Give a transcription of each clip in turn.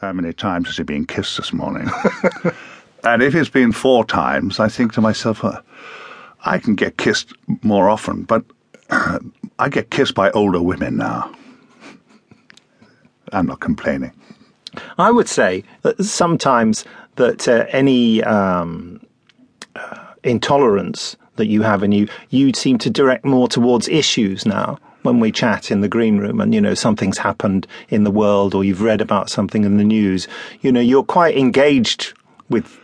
How many times has he been kissed this morning? and if it's been four times, I think to myself, uh, I can get kissed more often, but uh, I get kissed by older women now. I'm not complaining. I would say that sometimes that uh, any um, uh, intolerance that you have and you, you seem to direct more towards issues now when we chat in the green room and, you know, something's happened in the world or you've read about something in the news, you know, you're quite engaged with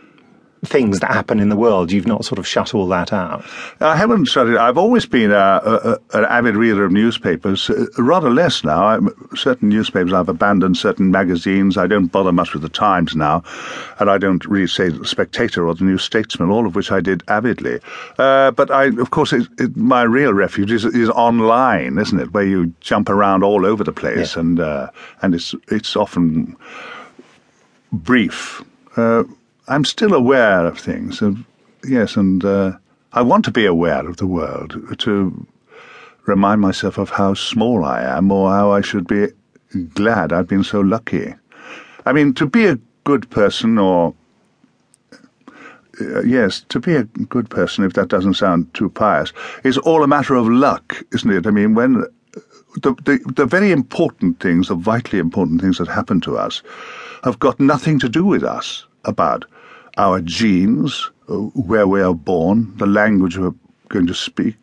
things that happen in the world. You've not sort of shut all that out. I haven't shut it. I've always been a, a, an avid reader of newspapers. Uh, rather less now. I'm, certain newspapers I've abandoned. Certain magazines I don't bother much with the Times now, and I don't really say the Spectator or the New Statesman, all of which I did avidly. Uh, but I, of course, it, it, my real refuge is, is, online, isn't it? Where you jump around all over the place, yeah. and uh, and it's it's often brief. Uh, I'm still aware of things. And, yes, and uh, I want to be aware of the world to remind myself of how small I am or how I should be glad I've been so lucky. I mean, to be a good person or uh, yes, to be a good person, if that doesn't sound too pious, is all a matter of luck, isn't it? I mean, when the, the, the very important things, the vitally important things that happen to us, have got nothing to do with us about our genes, uh, where we are born, the language we're going to speak,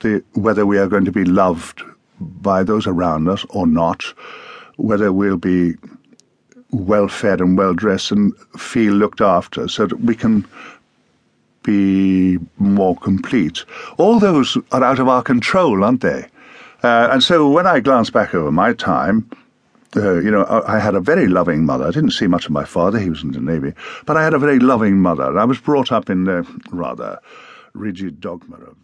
the, whether we are going to be loved by those around us or not, whether we'll be well fed and well dressed and feel looked after so that we can be more complete. All those are out of our control, aren't they? Uh, and so when I glance back over my time, uh, you know, I, I, had a very loving mother. I didn't see much of my father; he was in the navy. But I had a very loving mother. I was brought up in the rather rigid dogma of